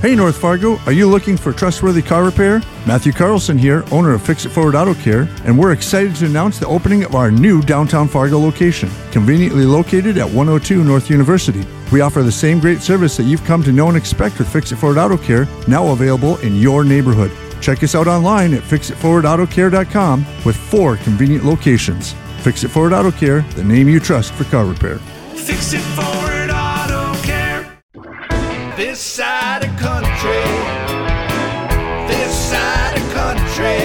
Hey North Fargo, are you looking for trustworthy car repair? Matthew Carlson here, owner of Fix It Forward Auto Care, and we're excited to announce the opening of our new downtown Fargo location, conveniently located at 102 North University. We offer the same great service that you've come to know and expect with Fix It Forward Auto Care, now available in your neighborhood. Check us out online at fixitforwardautocare.com with four convenient locations. Fix It Forward Auto Care, the name you trust for car repair. Fix it forward auto care. This side country. This side of country.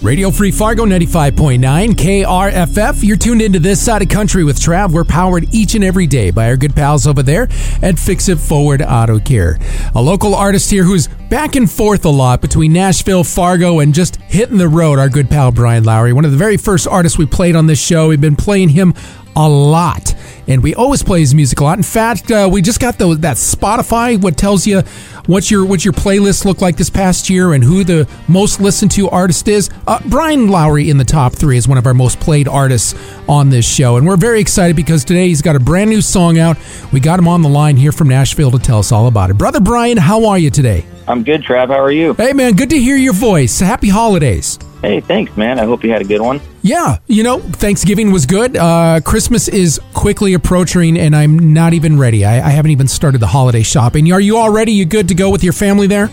Radio Free Fargo 95.9 KRFF. You're tuned into this side of country with Trav. We're powered each and every day by our good pals over there at Fix It Forward Auto Care. A local artist here who's back and forth a lot between Nashville, Fargo, and just hitting the road. Our good pal Bryan Loweree, one of the very first artists we played on this show. We've been playing him a lot. And we always play his music a lot. In fact, uh, we just got the, that Spotify, what tells you what your what your playlist looked like this past year and who the most listened to artist is. Uh, Bryan Loweree in the top three is one of our most played artists on this show, and we're very excited because today he's got a brand new song out. We got him on the line here from Nashville to tell us all about it. Brother Bryan, how are you today? I'm good, Trav. How are you? Hey man, good to hear your voice. Happy holidays. Hey, thanks, man. I hope you had a good one. Yeah, you know, Thanksgiving was good. Uh, Christmas is quickly approaching, and I'm not even ready. I, I haven't even started the holiday shopping. Are you all ready? You good to go with your family there?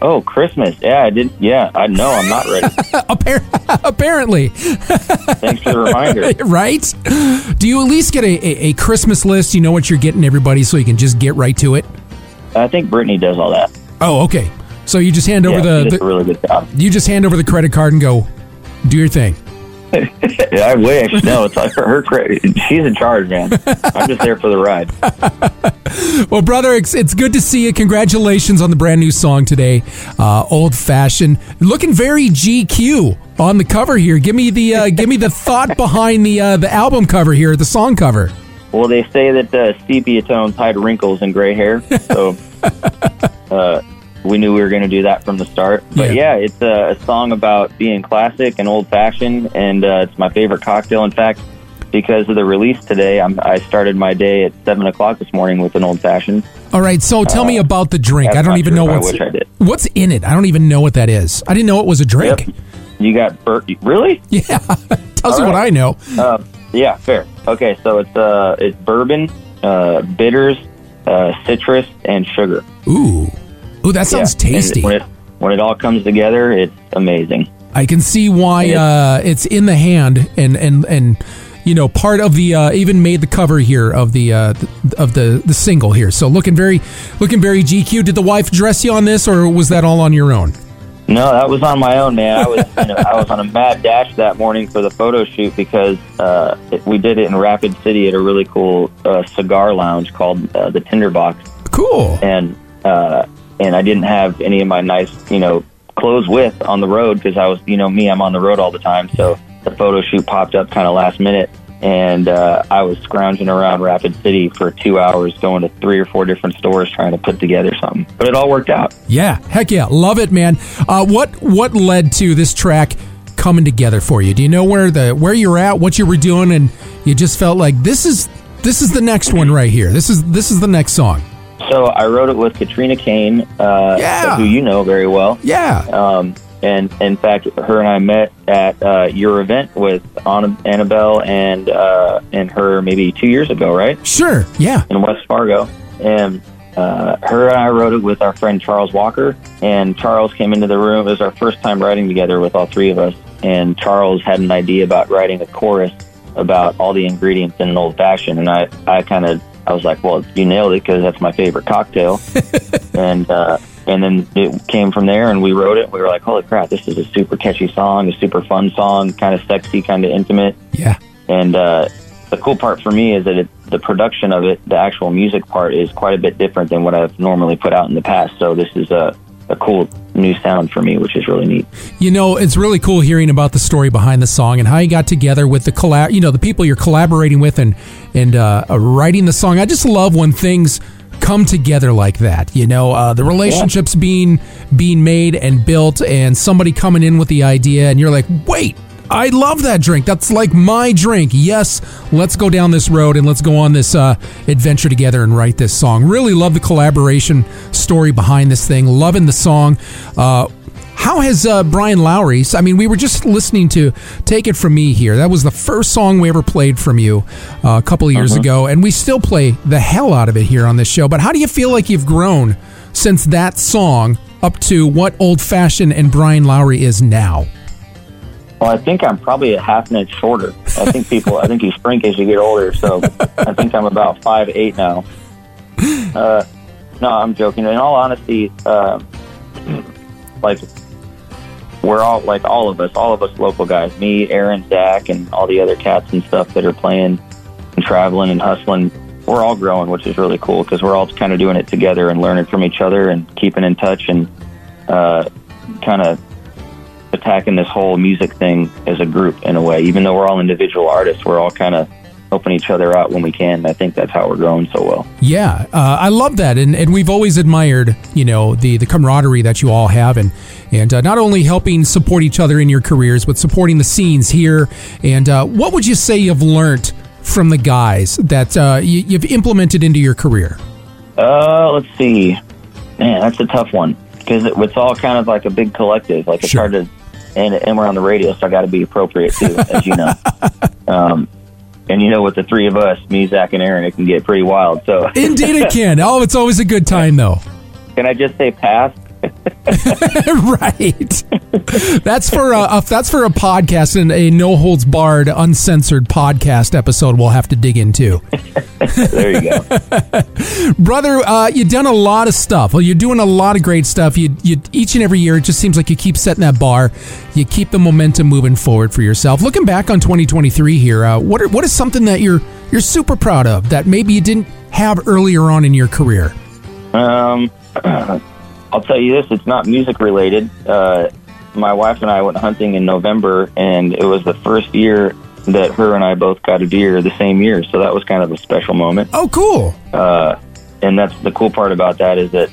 Oh, Christmas. Yeah, I did. Yeah, I know. I'm not ready. Appar- apparently, Thanks for the reminder. right? Do you at least get a, a, a Christmas list? You know what you're getting everybody, so you can just get right to it. I think Brittany does all that. Oh, okay. So you just hand over yeah, the, the really good job. you just hand over the credit card and go, do your thing. Yeah, I wish. No, it's like her, her credit. She's in charge, man. I'm just there for the ride. Well, brother, it's, it's good to see you. Congratulations on the brand new song today. Uh, Old fashioned, looking very GQ on the cover here. Give me the uh, give me the thought behind the uh, the album cover here, the song cover. Well, they say that uh, sepia tones hide wrinkles and gray hair, so uh, we knew we were going to do that from the start. But Yeah. yeah, it's a, a song about being classic and old fashioned, and uh, it's my favorite cocktail. In fact, because of the release today, I'm, I started my day at seven o'clock this morning with an old fashioned. All right, so tell me about the drink. I don't even know what's wish I did. what's in it. I don't even know what that is. I didn't know it was a drink. Yep. You got Bert? Really? Yeah, tells All you what. I know. Uh, yeah, fair. Okay, so it's uh, it's bourbon, uh, bitters, uh, citrus, and sugar. Ooh, ooh, that sounds Yeah. Tasty. When it, when it all comes together, it's amazing. I can see why uh, it's in the hand and and and you know part of the uh, even made the cover here of the uh, of the the single here. So looking very looking very GQ. Did the wife dress you on this, or was that all on your own? No, that was on my own, man. I was you know, I was on a mad dash that morning for the photo shoot because uh, it, we did it in Rapid City at a really cool uh, cigar lounge called uh, the Tinderbox, Cool. and uh, and I didn't have any of my nice you know clothes with on the road because I was you know me I'm on the road all the time, so the photo shoot popped up kind of last minute. And uh, I was scrounging around Rapid City for two hours, going to three or four different stores trying to put together something. But it all worked out. Yeah, heck yeah, love it, man. Uh, what what led to this track coming together for you? Do you know where the where you're at, what you were doing, and you just felt like this is this is the next one right here. This is this is the next song. So I wrote it with Katrina Kane, uh, Yeah. who you know very well. Yeah. Um, and in fact, her and I met at uh, your event with Anna- Annabelle and uh, and her maybe two years ago, right, Sure. Yeah. in West Fargo. And uh, her and I wrote it with our friend Charles Walker. And Charles came into the room. It was our first time writing together with all three of us. And Charles had an idea about writing a chorus about all the ingredients in an old fashioned. And I, I kind of, I was like, well, you nailed it because that's my favorite cocktail. and uh, and then it came from there, and we wrote it. We were like, holy crap, this is a super catchy song, a super fun song, kind of sexy, kind of intimate. Yeah. And uh, the cool part for me is that it, the production of it, the actual music part, is quite a bit different than what I've normally put out in the past. So this is a, a cool new sound for me, which is really neat. You know, it's really cool hearing about the story behind the song and how you got together with the collab. You know, the people you're collaborating with and and uh, uh, writing the song. I just love when things come together like that. You know, uh, the relationships being being made and built, and somebody coming in with the idea, and you're like, wait. I love that drink. That's like my drink. Yes, let's go down this road and let's go on this uh, adventure together and write this song. Really love the collaboration story behind this thing. Loving the song. Uh, how has uh, Bryan Loweree? I mean, we were just listening to "Take It From Me" here. That was the first song we ever played from you uh, a couple of years Uh-huh. ago, and we still play the hell out of it here on this show. But how do you feel like you've grown since that song up to what old fashioned and Bryan Loweree is now? Well, I think I'm probably a half an inch shorter. I think people, I think you shrink as you get older. So I think I'm about five eight now. Uh, no, I'm joking. In all honesty, uh, like we're all like all of us, all of us local guys, me, Aaron, Zach, and all the other cats and stuff that are playing and traveling and hustling. We're all growing, which is really cool because we're all kind of doing it together and learning from each other and keeping in touch and uh, kind of attacking this whole music thing as a group in a way. Even though we're all individual artists, we're all kind of helping each other out when we can. I think that's how we're growing so well. Yeah, uh, I love that, and and we've always admired you know the the camaraderie that you all have, and and uh, not only helping support each other in your careers, but supporting the scenes here. And uh, what would you say you've learned from the guys that uh, you, you've implemented into your career? Uh, let's see. Man, that's a tough one because it, it's all kind of like a big collective. Like it's Sure. hard to, and, and we're on the radio, so I got to be appropriate too, as you know. Um, and you know, with the three of us, me, Zach, and Aaron, it can get pretty wild. So, Indeed, it can. Oh, it's always a good time though. can I just say pass? right. That's for a, a that's for a podcast and a no holds barred, uncensored podcast episode. We'll have to dig into. There you go. brother uh, you've done a lot of stuff well you're doing a lot of great stuff you, you each and every year it just seems like you keep setting that bar you keep the momentum moving forward for yourself looking back on 2023 here uh, what are, what is something that you're you're super proud of that maybe you didn't have earlier on in your career Um, I'll tell you this: it's not music related. Uh, my wife and I went hunting in November, and it was the first year that her and I both got a deer the same year. So that was kind of a special moment. oh cool Uh, and that's the cool part about that is that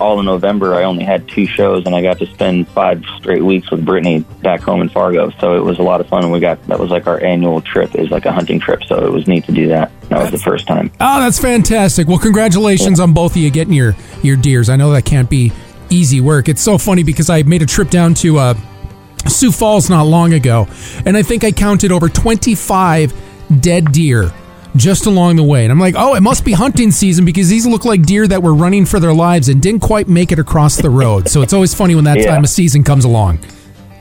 all in November I only had two shows, and I got to spend five straight weeks with Brittany back home in Fargo. So it was a lot of fun, and we got that was like our annual trip is like a hunting trip. So it was neat to do that. That was the first time. oh that's fantastic well congratulations on both of you getting your your deers i know that can't be easy work it's so funny because i made a trip down to uh Sioux Falls not long ago, and I think I counted over 25 dead deer just along the way. And I'm like, oh, it must be hunting season because these look like deer that were running for their lives and didn't quite make it across the road. So it's always funny when that Yeah. time of season comes along.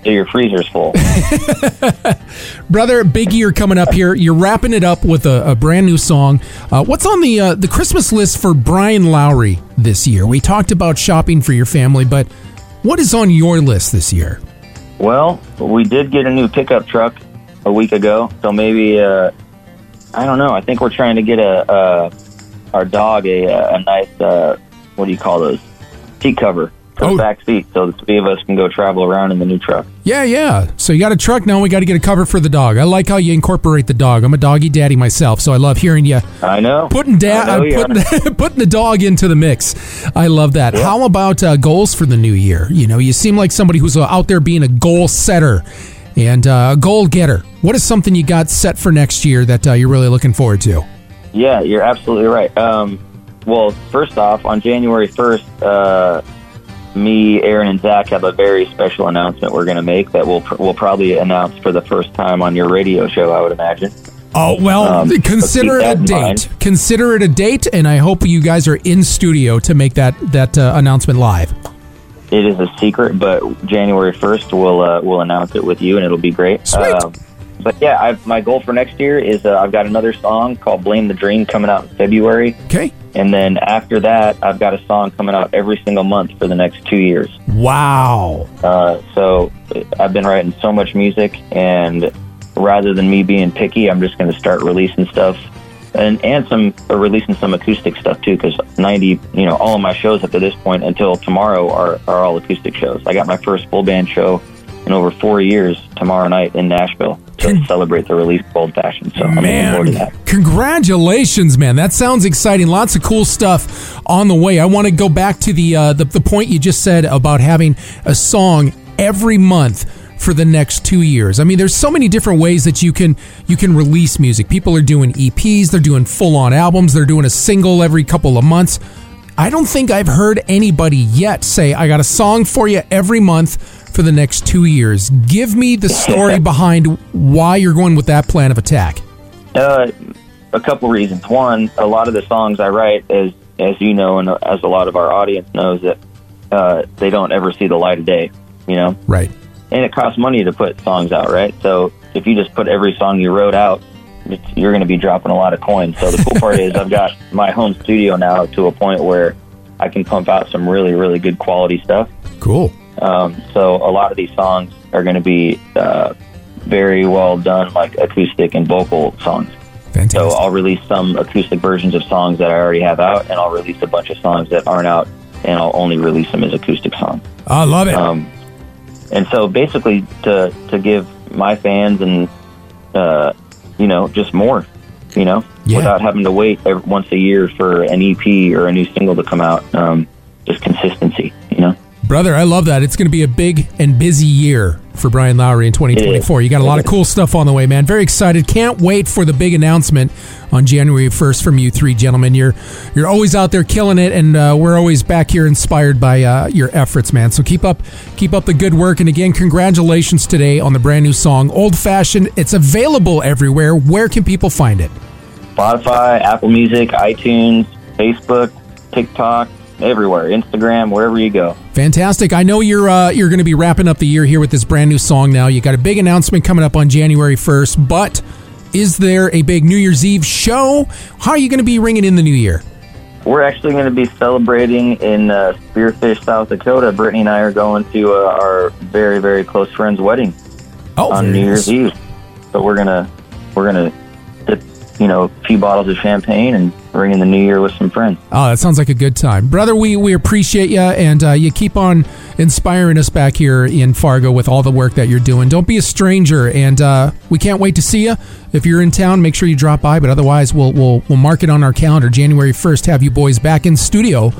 So your freezer's full. Brother, big year coming up here. You're wrapping it up with a, a brand new song. Uh, what's on the uh, the Christmas list for Bryan Loweree this year? We talked about shopping for your family, but what is on your list this year? Well, we did get a new pickup truck a week ago, so maybe uh, I don't know. I think we're trying to get a, uh our dog a, a nice uh, what do you call those seat cover for Oh. the back seat, so the three of us can go travel around in the new truck. Yeah, yeah. So you got a truck now. We got to get a cover for the dog. I like how you incorporate the dog. I'm a doggy daddy myself, so I love hearing you I know. putting dad, uh, putting, putting the dog into the mix. I love that. How about uh, goals for the new year? You know, you seem like somebody who's uh, out there being a goal setter and uh, a goal getter. What is something you got set for next year that uh, you're really looking forward to? Yeah, you're absolutely right. Um, well, first off, on January 1st, uh, me, Aaron, and Zach have a very special announcement we're going to make that we'll, pr- we'll probably announce for the first time on your radio show, I would imagine. Oh well, Um, consider it a in mind. date. Consider it a date, and I hope you guys are in studio to make that that uh, announcement live. It is a secret, but January 1st, we'll, uh, we'll announce it with you, and it'll be great. Sweet. Um, but yeah, I've, my goal for next year is uh, I've got another song called Blame the Dream coming out in February. Okay. And then after that, I've got a song coming out every single month for the next two years. Wow. Uh, so I've been writing so much music, and rather than me being picky, I'm just going to start releasing stuff, and and some uh, releasing some acoustic stuff too. Because ninety, you know, all of my shows up to this point until tomorrow are are all acoustic shows. I got my first full band show in over four years tomorrow night in Nashville to celebrate the release of Old Fashioned. So I'm looking forward to Man, that. congratulations, man! That sounds exciting. Lots of cool stuff on the way. I want to go back to the, uh, the the point you just said about having a song every month for the next two years? I mean, there's so many different ways that you can you can release music. People are doing EPs, they're doing full on albums, they're doing a single every couple of months. I don't think I've heard anybody yet say, I got a song for you every month for the next two years. Give me the story behind why you're going with that plan of attack. Uh, a couple reasons. One, a lot of the songs I write, as as you know, and as a lot of our audience knows, that uh, they don't ever see the light of day. You know, Right. And it costs money to put songs out, right? So if you just put every song you wrote out, it's, you're going to be dropping a lot of coins. So the cool part is I've got my home studio now to a point where I can pump out some really, really good quality stuff. Cool. Um, so a lot of these songs are going to be uh, very well done, like acoustic and vocal songs. Fantastic. So I'll release some acoustic versions of songs that I already have out, and I'll release a bunch of songs that aren't out, and I'll only release them as acoustic songs. I love it. Um, and so basically, to to give my fans and uh, you know just more, you know, Yeah. without having to wait every, once a year for an EP or a new single to come out. Um, just consistency, you know. Brother, I love that. It's going to be a big and busy year for Bryan Loweree in 2024. You got a lot of cool stuff on the way, man. Very excited. Can't wait for the big announcement on January 1st from you three gentlemen. You're you're always out there killing it, and uh, we're always back here inspired by uh, your efforts, man. So keep up keep up the good work. And again, congratulations today on the brand new song, Old Fashioned. It's available everywhere. Where can people find it? Spotify, Apple Music, iTunes, Facebook, TikTok, everywhere, Instagram, wherever you go. Fantastic. I know you're uh, you're going to be wrapping up the year here with this brand new song now. You got a big announcement coming up on January 1st, but is there a big New Year's Eve show? How are you going to be ringing in the new year? We're actually going to be celebrating in uh, Spearfish, South Dakota. Brittany and I are going to uh, our very, very close friend's wedding Oh, on New Year's. Eve. So we're gonna we're gonna you know, a few bottles of champagne and ring in the new year with some friends. Oh, that sounds like a good time, brother. We we appreciate you, and uh, you keep on inspiring us back here in Fargo with all the work that you're doing. Don't be a stranger, and uh, we can't wait to see you. If you're in town, make sure you drop by. But otherwise, we'll we'll we'll mark it on our calendar. January first, have you boys back in studio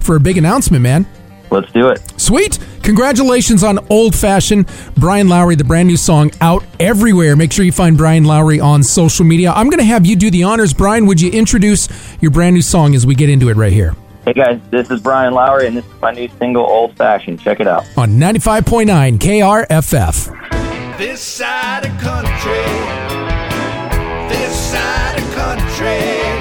for a big announcement, man. Let's do it. Sweet. Congratulations on Old Fashioned. Bryan Loweree, the brand new song out everywhere. Make sure you find Bryan Loweree on social media. I'm going to have you do the honors. Bryan, would you introduce your brand new song as we get into it right here Hey guys, this is Bryan Loweree, and this is my new single, Old Fashioned. Check it out. on 95.9 KRFF? This side of country. This side of country.